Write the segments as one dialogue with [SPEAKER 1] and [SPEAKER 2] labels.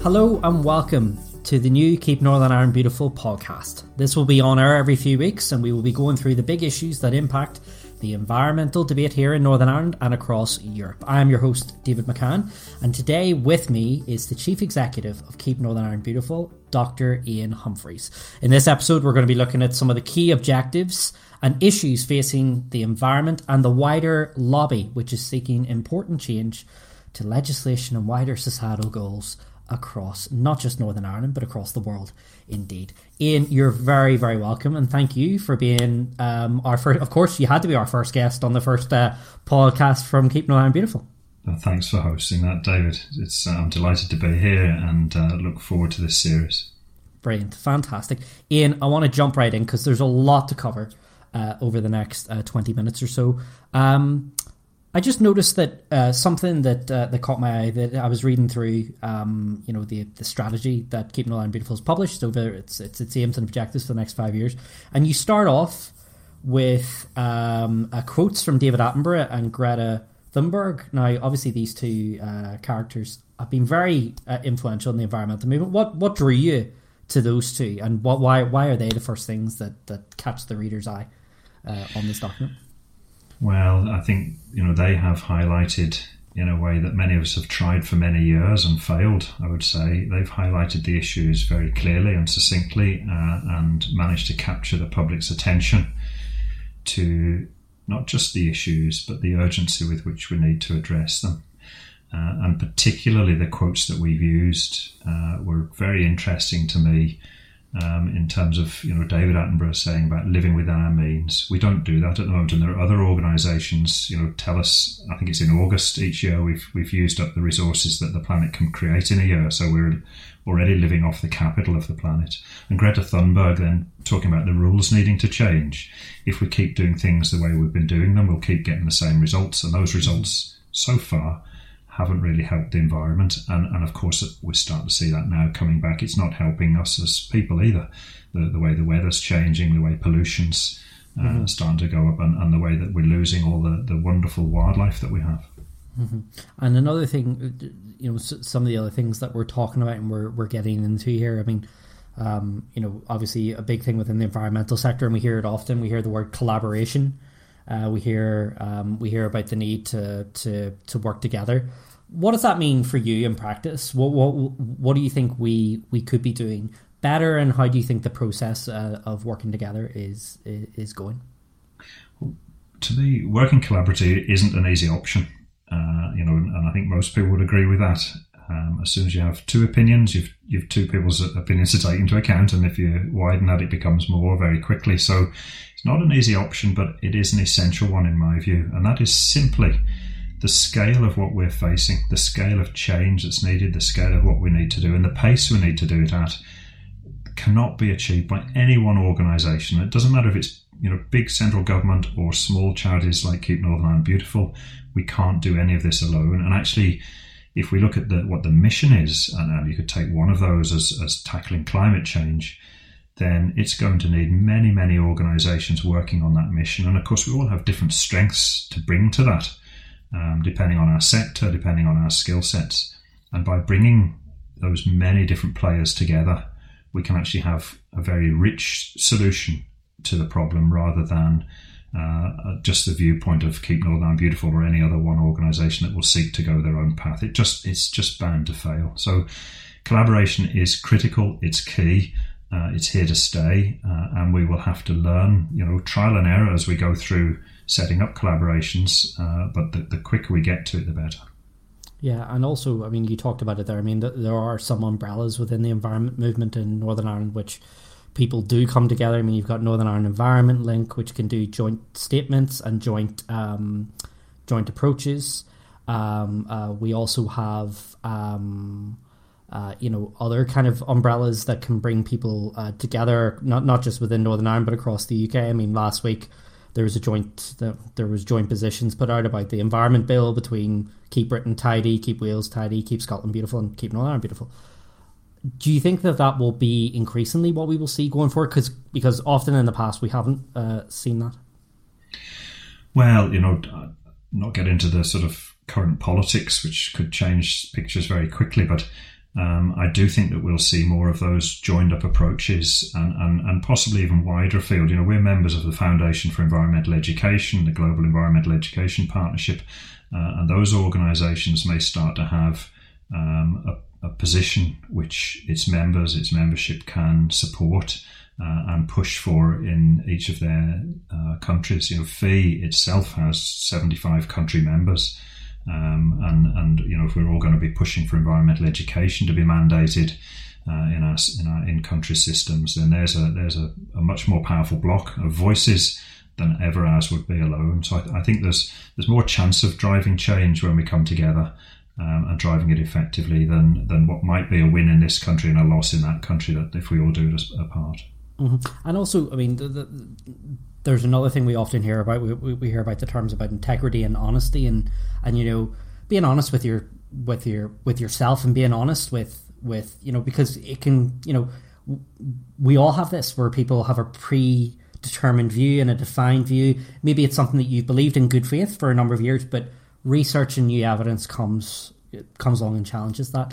[SPEAKER 1] Hello and welcome to the new Keep Northern Ireland Beautiful podcast. This will be on air every few weeks and we will be going through the big issues that impact the environmental debate here in Northern Ireland and across Europe. I am your host, David McCann, and today with me is the Chief Executive of Keep Northern Ireland Beautiful, Dr. Ian Humphreys. In this episode, we're going to be looking at some of the key objectives and issues facing the environment and the wider lobby, which is seeking important change to legislation and wider societal goals across not just Northern Ireland, but across the world indeed. Ian, you're very, very welcome, and thank you for being um, our first. Of course, you had to be our first guest on the first uh, podcast from Keep Northern Ireland Beautiful.
[SPEAKER 2] Well, thanks for hosting that, David. It's uh, I'm delighted to be here and uh, look forward to this series.
[SPEAKER 1] Brilliant, fantastic, Ian. I want to jump right in because there's a lot to cover uh, over the next uh, 20 minutes or so. Um, I just noticed that uh, something that uh, that caught my eye that I was reading through, um, you know, the the strategy that Keep Northern Beautiful has published over its, its its aims and objectives for the next five years, and you start off with um, uh, quotes from David Attenborough and Greta Thunberg. Now, obviously, these two uh, characters have been very uh, influential in the environmental movement. What what drew you to those two, and what why why are they the first things that that catch the reader's eye uh, on this document?
[SPEAKER 2] Well, I think you know they have highlighted in a way that many of us have tried for many years and failed. I would say they've highlighted the issues very clearly and succinctly, uh, and managed to capture the public's attention to not just the issues but the urgency with which we need to address them. Uh, and particularly the quotes that we've used uh, were very interesting to me um, in terms of you know David Attenborough saying about living within our means. We don't do that at the moment, and there are other organisations you know tell us. I think it's in August each year we've we've used up the resources that the planet can create in a year, so we're already living off the capital of the planet. And Greta Thunberg then talking about the rules needing to change. If we keep doing things the way we've been doing them, we'll keep getting the same results, and those results so far haven't really helped the environment. And, and of course, we're starting to see that now coming back. It's not helping us as people either. The, the way the weather's changing, the way pollution's uh, mm-hmm. starting to go up, and, and, the way that we're losing all the, the wonderful wildlife that we have.
[SPEAKER 1] Mm-hmm. And another thing, you know, some of the other things that we're talking about and we're, we're getting into here, I mean, um, you know, obviously a big thing within the environmental sector, and we hear it often. We hear the word collaboration. Uh, we hear um, we hear about the need to to to work together. What does that mean for you in practice? What what what do you think we we could be doing better, and how do you think the process uh, of working together is is going?
[SPEAKER 2] To me, working collaboratively isn't an easy option. Uh, you know, and I think most people would agree with that. Um, as soon as you have two opinions, you've you've two people's opinions to take into account, and if you widen that, it becomes more very quickly. So it's not an easy option, but it is an essential one in my view, and that is simply the scale of what we're facing, the scale of change that's needed, the scale of what we need to do, and the pace we need to do it at cannot be achieved by any one organisation. It doesn't matter if it's you know big central government or small charities like Keep Northern Ireland Beautiful. We can't do any of this alone. And actually, if we look at the, what the mission is, and uh, you could take one of those as, as tackling climate change, then it's going to need many, many organisations working on that mission. And of course, we all have different strengths to bring to that um, depending on our sector, depending on our skill sets. And by bringing those many different players together, we can actually have a very rich solution to the problem rather than uh, just the viewpoint of Keep Northern Beautiful or any other one organisation that will seek to go their own path. It just it's just bound to fail. So collaboration is critical. It's key. Uh, it's here to stay, uh, and we will have to learn, you know, trial and error as we go through setting up collaborations. Uh, but the, the, quicker we get to it, the better.
[SPEAKER 1] Yeah, and also, I mean, you talked about it there. I mean, there are some umbrellas within the environment movement in Northern Ireland which people do come together. I mean, you've got Northern Ireland Environment Link, which can do joint statements and joint um, joint approaches. Um, uh, we also have, um, uh, you know, other kind of umbrellas that can bring people uh, together, not not just within Northern Ireland but across the UK. I mean, last week there was a joint there was joint positions put out about the environment bill between keep Britain tidy, keep Wales tidy, keep Scotland beautiful, and keep Northern Ireland beautiful. Do you think that that will be increasingly what we will see going forward? Because because often in the past we haven't uh, seen that.
[SPEAKER 2] Well, you know, not get into the sort of current politics, which could change pictures very quickly, but Um, I do think that we'll see more of those joined up approaches and, and, and possibly even wider field. You know, we're members of the Foundation for Environmental Education, the Global Environmental Education Partnership, uh, and those organisations may start to have um, a, a, position which its members, its membership can support uh, and push for in each of their uh, countries. You know, FEE itself has 75 country members. Um, and, and, you know, if we're all going to be pushing for environmental education to be mandated uh, in our, in our in-country systems, then there's a, there's a, a much more powerful block of voices than ever ours would be alone. So I, I, think there's there's more chance of driving change when we come together um, and driving it effectively than than what might be a win in this country and a loss in that country. That if we all do it as a part.
[SPEAKER 1] Mm-hmm. And also, I mean, the, the, there's another thing we often hear about. We, we hear about the terms about integrity and honesty, and and you know, being honest with your with your with yourself and being honest with with you know because it can you know we all have this where people have a predetermined view and a defined view. Maybe it's something that you've believed in good faith for a number of years, but research and new evidence comes comes along and challenges that.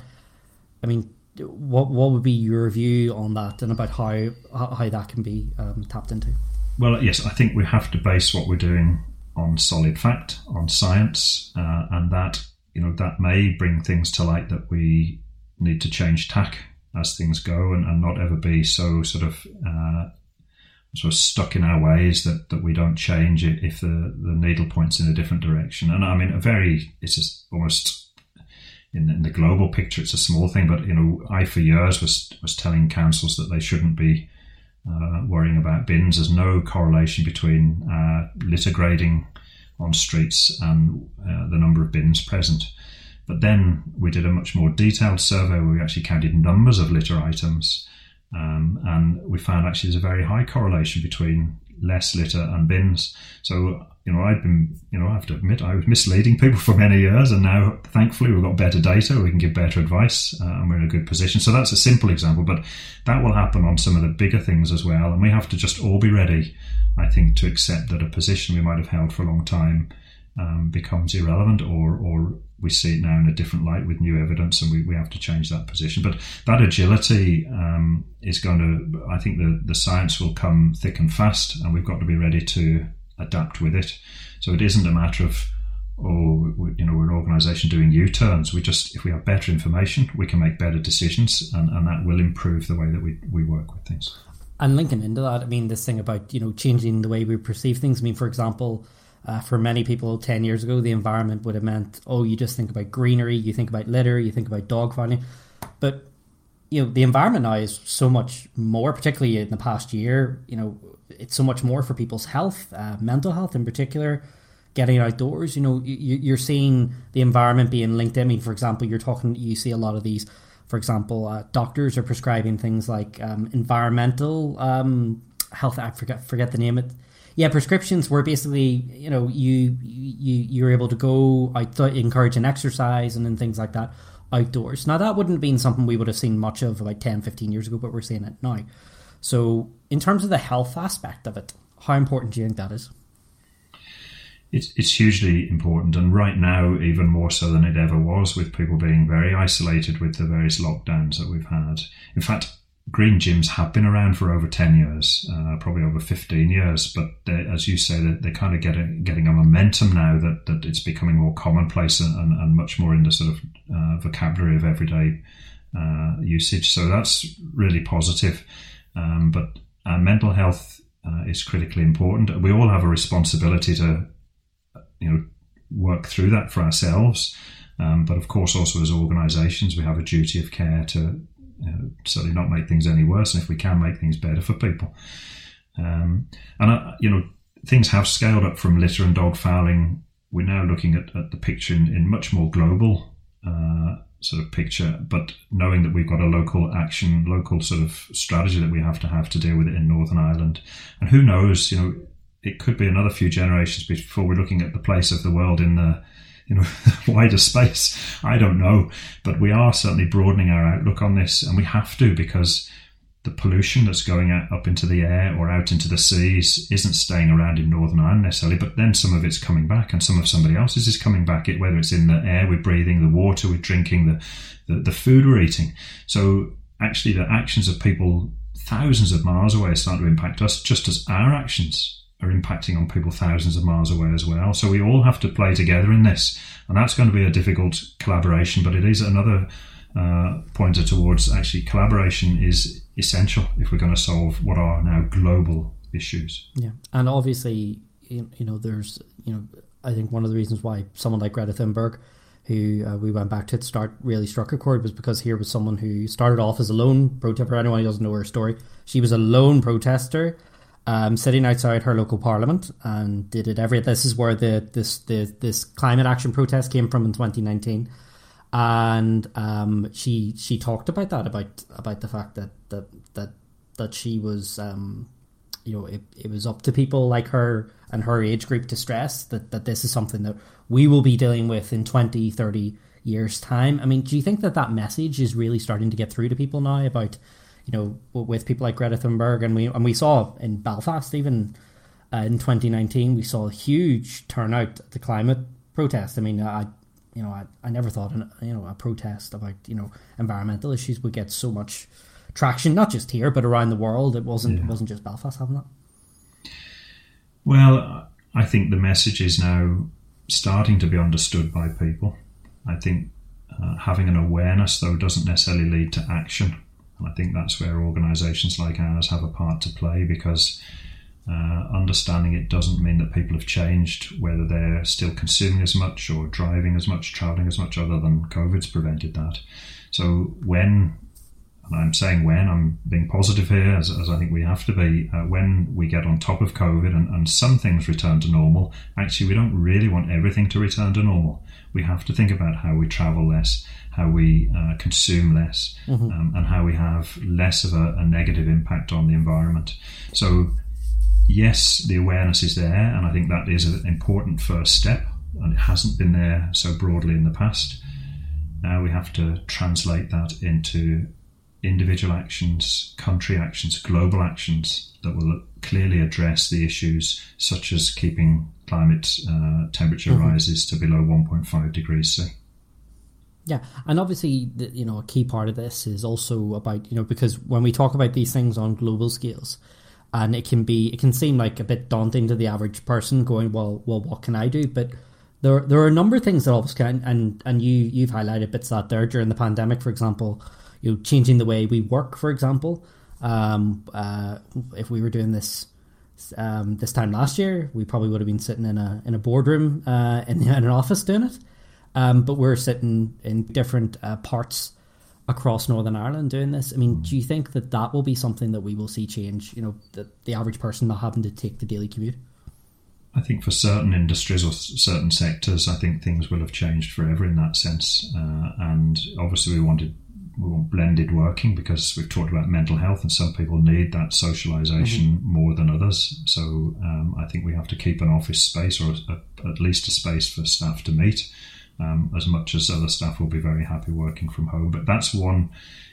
[SPEAKER 1] I mean, what what would be your view on that and about how how that can be um, tapped into?
[SPEAKER 2] Well, yes, I think we have to base what we're doing on solid fact, on science, uh, and that you know that may bring things to light that we need to change tack as things go and, and not ever be so sort of uh, sort of stuck in our ways that, that we don't change it if the, the needle points in a different direction. And I mean, a very, it's almost in, in the global picture, it's a small thing, but you know, I for years was, was telling councils that they shouldn't be uh, worrying about bins. There's no correlation between uh, litter grading on streets and uh, the number of bins present. But then we did a much more detailed survey where we actually counted numbers of litter items um, and we found actually there's a very high correlation between less litter and bins. So, you know, I've been, you know, I have to admit, I was misleading people for many years, and now thankfully we've got better data, we can give better advice, uh, and we're in a good position. So that's a simple example, but that will happen on some of the bigger things as well, and we have to just all be ready, I think, to accept that a position we might have held for a long time um, becomes irrelevant or, or we see it now in a different light with new evidence and we, we have to change that position. But that agility um, is going to, I think the, the science will come thick and fast and we've got to be ready to adapt with it. So it isn't a matter of, oh, we, you know, we're an organisation doing U-turns. We just, if we have better information, we can make better decisions and, and that will improve the way that we, we work with things.
[SPEAKER 1] And linking into that, I mean, this thing about, you know, changing the way we perceive things. I mean, for example, uh, for many people 10 years ago, the environment would have meant, oh, you just think about greenery, you think about litter, you think about dog fighting. But, you know, the environment now is so much more, particularly in the past year, you know, it's so much more for people's health, uh, mental health in particular, getting outdoors. You know, you, are seeing the environment being linked. I mean, for example, you're talking, you see a lot of these, for example, uh, doctors are prescribing things like um, environmental um, health, I forget, forget the name, it yeah, prescriptions were basically you know you you you're able to go out encourage an exercise and then things like that outdoors. Now that wouldn't have been something we would have seen much of about 10, 15 years ago, but we're seeing it now. So in terms of the health aspect of it, how important do you think that is?
[SPEAKER 2] It's, it's hugely important, and right now, even more so than it ever was, with people being very isolated with the various lockdowns that we've had. In fact, green gyms have been around for over 10 years, uh, probably over 15 years, but as you say, they're, they're kind of getting, getting a momentum now that, that it's becoming more commonplace and, and, and much more in the sort of uh, vocabulary of everyday uh, usage. So that's really positive. Um, but mental health uh, is critically important. We all have a responsibility to, you know, work through that for ourselves. Um, but of course, also as organisations, we have a duty of care to know, certainly not make things any worse, and if we can make things better for people. Um, and uh, you know, things have scaled up from litter and dog fouling. We're now looking at, at the picture in, in much more global uh, sort of picture, but knowing that we've got a local action, local sort of strategy that we have to have to deal with it in Northern Ireland, and who knows, you know, it could be another few generations before we're looking at the place of the world in the you know wider space. I don't know, but we are certainly broadening our outlook on this, and we have to because the pollution that's going up into the air or out into the seas isn't staying around in Northern Ireland necessarily, but then some of it's coming back and some of somebody else's is coming back, it, whether it's in the air we're breathing, the water we're drinking, the, the, the food we're eating. So actually the actions of people thousands of miles away starting to impact us just as our actions are impacting on people thousands of miles away as well. So we all have to play together in this. And that's going to be a difficult collaboration, but it is another uh, pointer towards actually collaboration is essential if we're going to solve what are now global issues.
[SPEAKER 1] Yeah, and obviously, you know, there's, you know, I think one of the reasons why someone like Greta Thunberg, who uh, we went back to start, really struck a chord was because here was someone who started off as a lone protester. Anyone who doesn't know her story, she was a lone protester. Um, sitting outside her local parliament and did it every. This is where the this the this climate action protest came from in 2019 and um, she she talked about that about about the fact that that that that she was um, you know it, it was up to people like her and her age group to stress that that this is something that we will be dealing with in 20 30 years time i mean do you think that that message is really starting to get through to people now about you know with people like greta thunberg and we and we saw in belfast even uh, in 2019 we saw a huge turnout at the climate protest i mean i you know, I, I never thought, an, you know, a protest about, you know, environmental issues would get so much traction, not just here, but around the world. It wasn't, yeah. it wasn't just Belfast having that.
[SPEAKER 2] Well, I think the message is now starting to be understood by people. I think uh, having an awareness, though, doesn't necessarily lead to action. And I think that's where organisations like ours have a part to play because uh, understanding it doesn't mean that people have changed, whether they're still consuming as much or driving as much, traveling as much, other than COVID's prevented that. So when, and I'm saying when, I'm being positive here, as, as I think we have to be, uh, when we get on top of COVID and, and some things return to normal, actually, we don't really want everything to return to normal. We have to think about how we travel less, how we uh, consume less, mm-hmm. um, and how we have less of a, a negative impact on the environment. So yes, the awareness is there, and I think that is an important first step, and it hasn't been there so broadly in the past. Now we have to translate that into individual actions, country actions, global actions that will clearly address the issues such as keeping climate uh, temperature mm-hmm. rises to below 1.5 degrees C.
[SPEAKER 1] Yeah, and obviously, the, you know, a key part of this is also about you know because when we talk about these things on global scales, and it can be it can seem like a bit daunting to the average person going well well what can i do? But there there are a number of things that always can and and you you've highlighted bits that there during the pandemic. For example you know changing the way we work for example. Um, uh, if we were doing this um, this time last year we probably would have been sitting in a in a boardroom uh, in, in an office doing it um, but we're sitting in different uh, parts across Northern Ireland doing this. I mean, do you think that that will be something that we will see change? You know, the, the average person not having to take the daily commute.
[SPEAKER 2] I think for certain industries or certain sectors, I think things will have changed forever in that sense. Uh, and obviously, we wanted we want blended working because we've talked about mental health, and some people need that socialization mm-hmm. more than others. So um, I think we have to keep an office space or a, at least a space for staff to meet um, as much as other staff will be very happy working from home. But that's one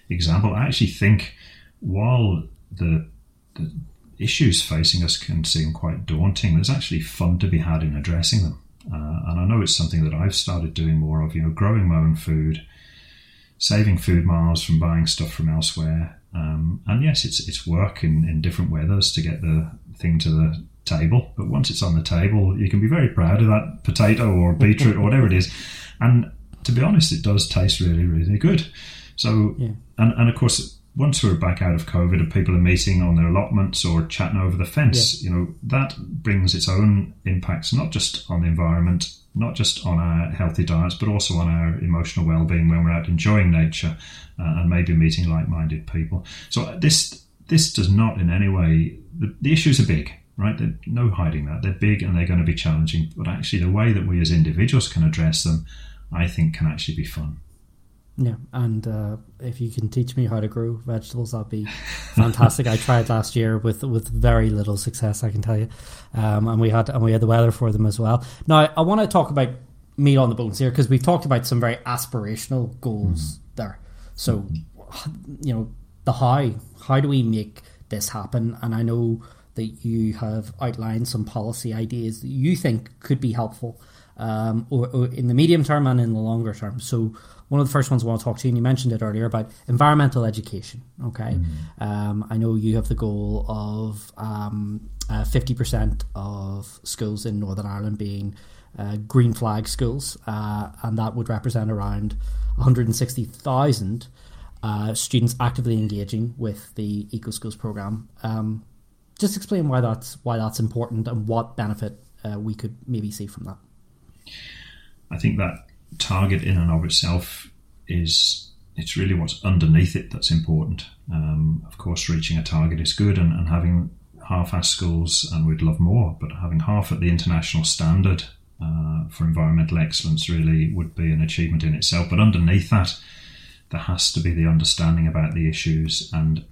[SPEAKER 2] example. I actually think while the, the issues facing us can seem quite daunting, there's actually fun to be had in addressing them. Uh, and I know it's something that I've started doing more of, you know, growing my own food, saving food miles from buying stuff from elsewhere. Um, and yes, it's it's work in, in different weathers to get the thing to the table. But once it's on the table, you can be very proud of that potato or beetroot or whatever it is. And to be honest, it does taste really, really good. So, yeah. and, and of course, once we're back out of COVID and people are meeting on their allotments or chatting over the fence, yeah. you know, that brings its own impacts, not just on the environment, not just on our healthy diets, but also on our emotional well-being when we're out enjoying nature uh, and maybe meeting like-minded people. So this this does not in any way the, the issues are big right? There's no hiding that. They're big and they're going to be challenging, but actually, the way that we as individuals can address them, I think, can actually be fun.
[SPEAKER 1] Yeah, and uh, if you can teach me how to grow vegetables, that'd be fantastic. I tried last year with with very little success, I can tell you, um, and we had and we had the weather for them as well. Now, I want to talk about meat on the bones here because we've talked about some very aspirational goals mm. there. So, you know, the how. How do we make this happen? And I know that you have outlined some policy ideas that you think could be helpful um, or, or, in the medium term and in the longer term. So one of the first ones I want to talk to you, and you mentioned it earlier about environmental education. Okay, mm. um, I know you have the goal of um, uh, fifty percent of schools in Northern Ireland being uh, green flag schools, uh, and that would represent around one hundred and sixty thousand. Uh, students actively engaging with the Eco Schools program. Um, just explain why that's why that's important and what benefit uh, we could maybe see from that.
[SPEAKER 2] I think that target in and of itself is it's really what's underneath it that's important. Um, of course, reaching a target is good, and, and having half-ass schools, and we'd love more, but having half at the international standard uh, for environmental excellence really would be an achievement in itself. But underneath that, there has to be the understanding about the issues and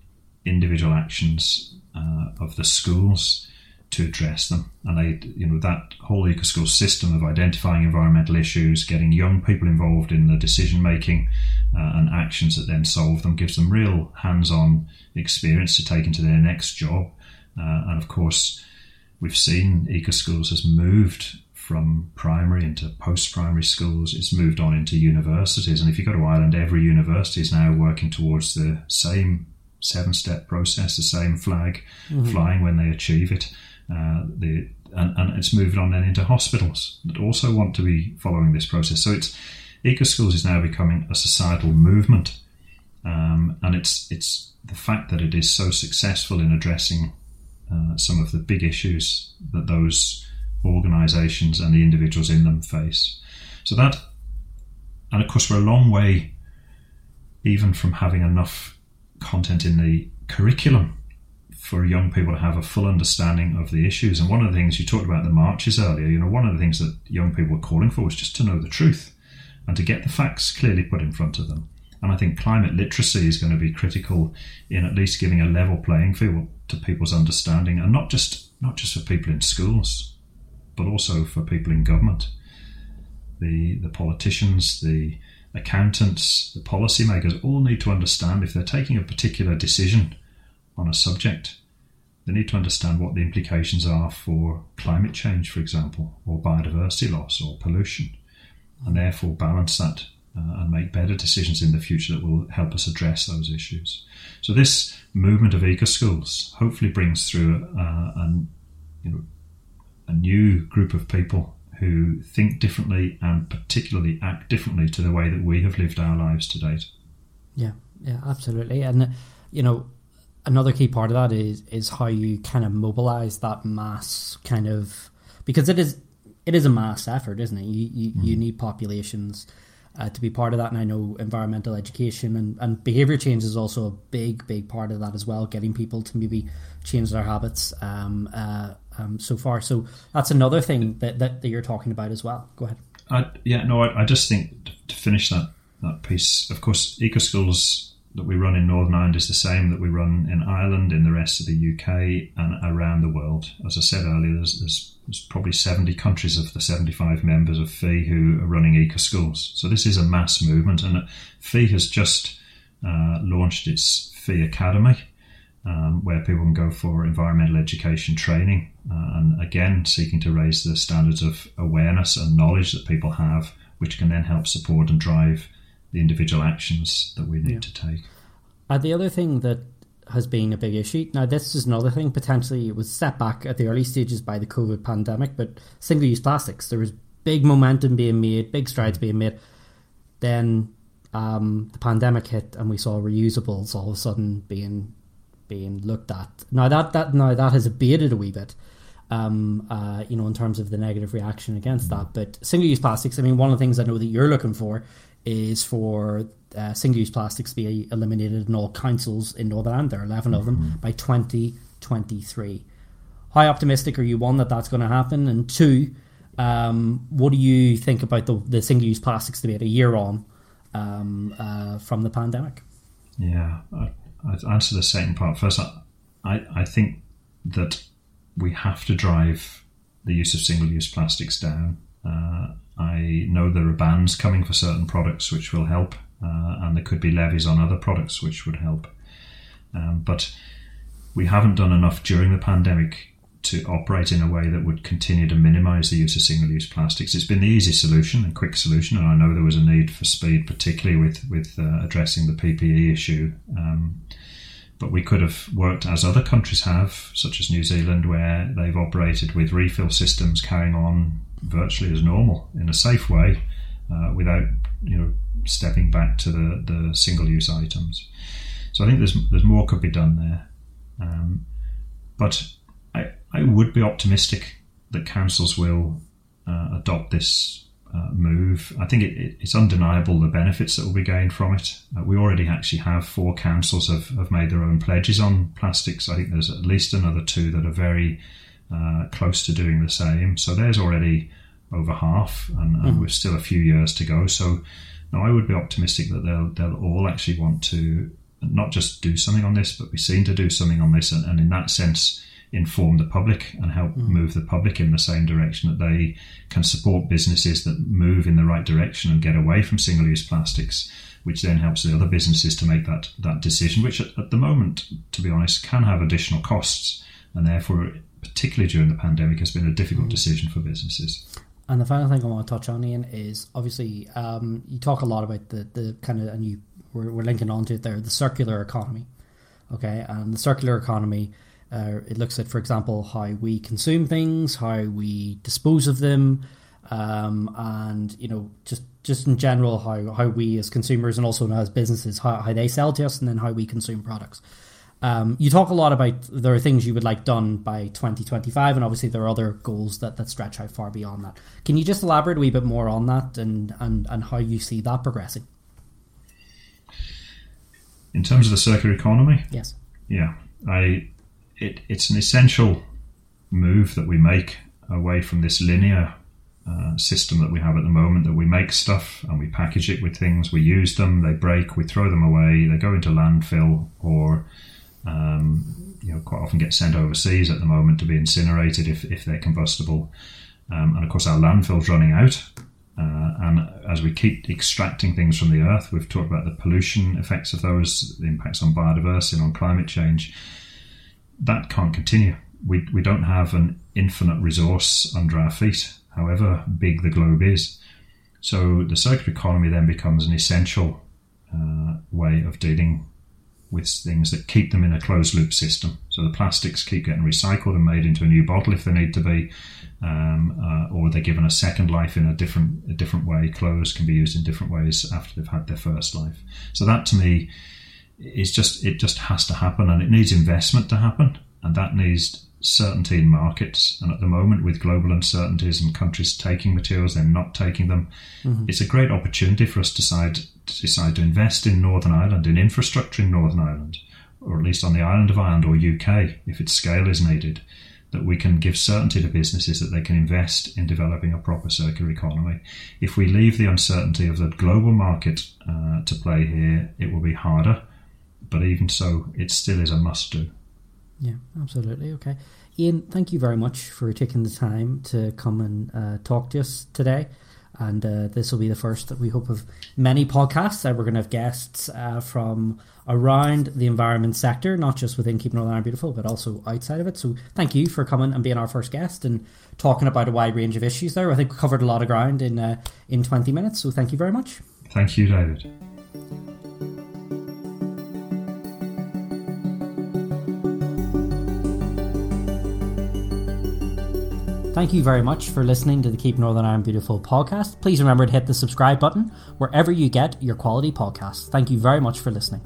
[SPEAKER 2] individual actions uh, of the schools to address them. And they, you know, that whole eco school system of identifying environmental issues, getting young people involved in the decision making uh, and actions that then solve them, gives them real hands-on experience to take into their next job. Uh, and of course, we've seen eco schools has moved from primary into post-primary schools. It's moved on into universities, and if you go to Ireland, every university is now working towards the same seven-step process, the same flag mm-hmm. flying when they achieve it. Uh, the and, and, it's moved on then into hospitals that also want to be following this process. So it's eco schools is now becoming a societal movement, um, and it's it's the fact that it is so successful in addressing uh, some of the big issues that those organisations and the individuals in them face. So that, and of course, we're a long way even from having enough content in the curriculum for young people to have a full understanding of the issues. And one of the things you talked about the marches earlier, you know, one of the things that young people were calling for was just to know the truth and to get the facts clearly put in front of them. And I think climate literacy is going to be critical in at least giving a level playing field to people's understanding, and not just not just for people in schools, but also for people in government, the the politicians, the accountants, the policymakers all need to understand if they're taking a particular decision on a subject they need to understand what the implications are for climate change, for example, or biodiversity loss or pollution, and therefore balance that uh, and make better decisions in the future that will help us address those issues. So this movement of eco schools hopefully brings through uh, an, you know, a new group of people who think differently and particularly act differently to the way that we have lived our lives to date.
[SPEAKER 1] Yeah, yeah, absolutely. And you know, another key part of that is is how you kind of mobilize that mass kind of because it is it is a mass effort, isn't it? You you, mm. you need populations uh, to be part of that, and I know environmental education and, and behavior change is also a big big part of that as well. Getting people to maybe change their habits um, uh, um, so far. So that's another thing that, that, that you're talking about as well. Go ahead.
[SPEAKER 2] I, yeah, no, I, I just think to finish that that piece. Of course, eco schools that we run in Northern Ireland is the same that we run in Ireland, in the rest of the UK, and around the world. As I said earlier, there's, there's, there's probably 70 countries of the 75 members of FEE who are running eco schools. So this is a mass movement, and FEE has just uh, launched its FEE Academy. Um, where people can go for environmental education training, uh, and again, seeking to raise the standards of awareness and knowledge that people have, which can then help support and drive the individual actions that we need yeah. to take.
[SPEAKER 1] Uh, the other thing that has been a big issue. Now, this is another thing. Potentially, it was set back at the early stages by the COVID pandemic, but single-use plastics. There was big momentum being made, big strides being made. Then um, the pandemic hit, and we saw reusables all of a sudden being being looked at. Now that that now that has abated a wee bit. Um, uh, you know, in terms of the negative reaction against that. But single-use plastics, I mean, one of the things I know that you're looking for is for uh, single-use plastics to be eliminated in all councils in Northern Ireland. There are 11 of them mm-hmm. by 2023. How optimistic are you, one, that that's going to happen? And two, um, what do you think about the, the single-use plastics debate a year on um, uh, from the pandemic?
[SPEAKER 2] Yeah, I, I'd answer the second part first. I, I think that we have to drive the use of single-use plastics down. Uh, I know there are bans coming for certain products which will help, uh, and there could be levies on other products which would help. Um, but we haven't done enough during the pandemic to operate in a way that would continue to minimise the use of single-use plastics. It's been the easy solution and quick solution, and I know there was a need for speed, particularly with with uh, addressing the PPE issue. Um, but we could have worked as other countries have, such as New Zealand, where they've operated with refill systems carrying on virtually as normal in a safe way, uh, without you know stepping back to the, the single-use items. So I think there's there's more could be done there, um, but I I would be optimistic that councils will uh, adopt this uh, move. I think it, it, it's undeniable the benefits that will be gained from it. Uh, we already actually have four councils have, have made their own pledges on plastics. I think there's at least another two that are very uh, close to doing the same. So there's already over half, and, and mm-hmm. we've still a few years to go. So no, I would be optimistic that they'll they'll all actually want to not just do something on this, but be seen to do something on this, and, and in that sense inform the public and help mm. move the public in the same direction that they can support businesses that move in the right direction and get away from single use plastics, which then helps the other businesses to make that, that decision, which at, at the moment, to be honest, can have additional costs and therefore, particularly during the pandemic, has been a difficult mm. decision for businesses.
[SPEAKER 1] And the final thing I want to touch on, Ian, is obviously um, you talk a lot about the, the kind of, and you we're, we're linking onto it there, the circular economy. Okay, and the circular economy uh, it looks at, for example, how we consume things, how we dispose of them, um, and you know, just just in general, how how we as consumers and also as businesses, how, how they sell to us, and then how we consume products. Um, you talk a lot about there are things you would like done by 2025, and obviously there are other goals that, that stretch out far beyond that. Can you just elaborate a wee bit more on that and, and, and how you see that progressing?
[SPEAKER 2] In terms of the circular economy?
[SPEAKER 1] Yes.
[SPEAKER 2] Yeah. I it, it's an essential move that we make away from this linear uh, system that we have at the moment that we make stuff and we package it with things, we use them, they break, we throw them away, they go into landfill or um, you know quite often get sent overseas at the moment to be incinerated if, if they're combustible. Um, and of course, our landfill's running out. Uh, and as we keep extracting things from the earth, we've talked about the pollution effects of those, the impacts on biodiversity and on climate change that can't continue. We, we don't have an infinite resource under our feet, however big the globe is. So the circular economy then becomes an essential uh, way of dealing with things that keep them in a closed loop system. So the plastics keep getting recycled and made into a new bottle if they need to be, um, uh, or they're given a second life in a different a different way. Clothes can be used in different ways after they've had their first life. So that to me is just it just has to happen, and it needs investment to happen and that needs certainty in markets. And at the moment, with global uncertainties and countries taking materials, they're not taking them. Mm-hmm. It's a great opportunity for us to decide to decide to invest in Northern Ireland in infrastructure in Northern Ireland, or at least on the island of Ireland or UK, if its scale is needed. That we can give certainty to businesses that they can invest in developing a proper circular economy. If we leave the uncertainty of the global market uh, to play here, it will be harder. But even so, it still is a must do.
[SPEAKER 1] Yeah, absolutely. Okay. Ian, thank you very much for taking the time to come and uh, talk to us today. And uh, this will be the first that we hope of many podcasts. that we're going to have guests uh, from around the environment sector, not just within Keep Northern Ireland Beautiful, but also outside of it. So thank you for coming and being our first guest and talking about a wide range of issues there. I think we covered a lot of ground in uh, in 20 minutes. So thank you very much.
[SPEAKER 2] Thank you, David.
[SPEAKER 1] Thank you very much for listening to the Keep Northern Ireland Beautiful podcast. Please remember to hit the subscribe button wherever you get your quality podcasts. Thank you very much for listening.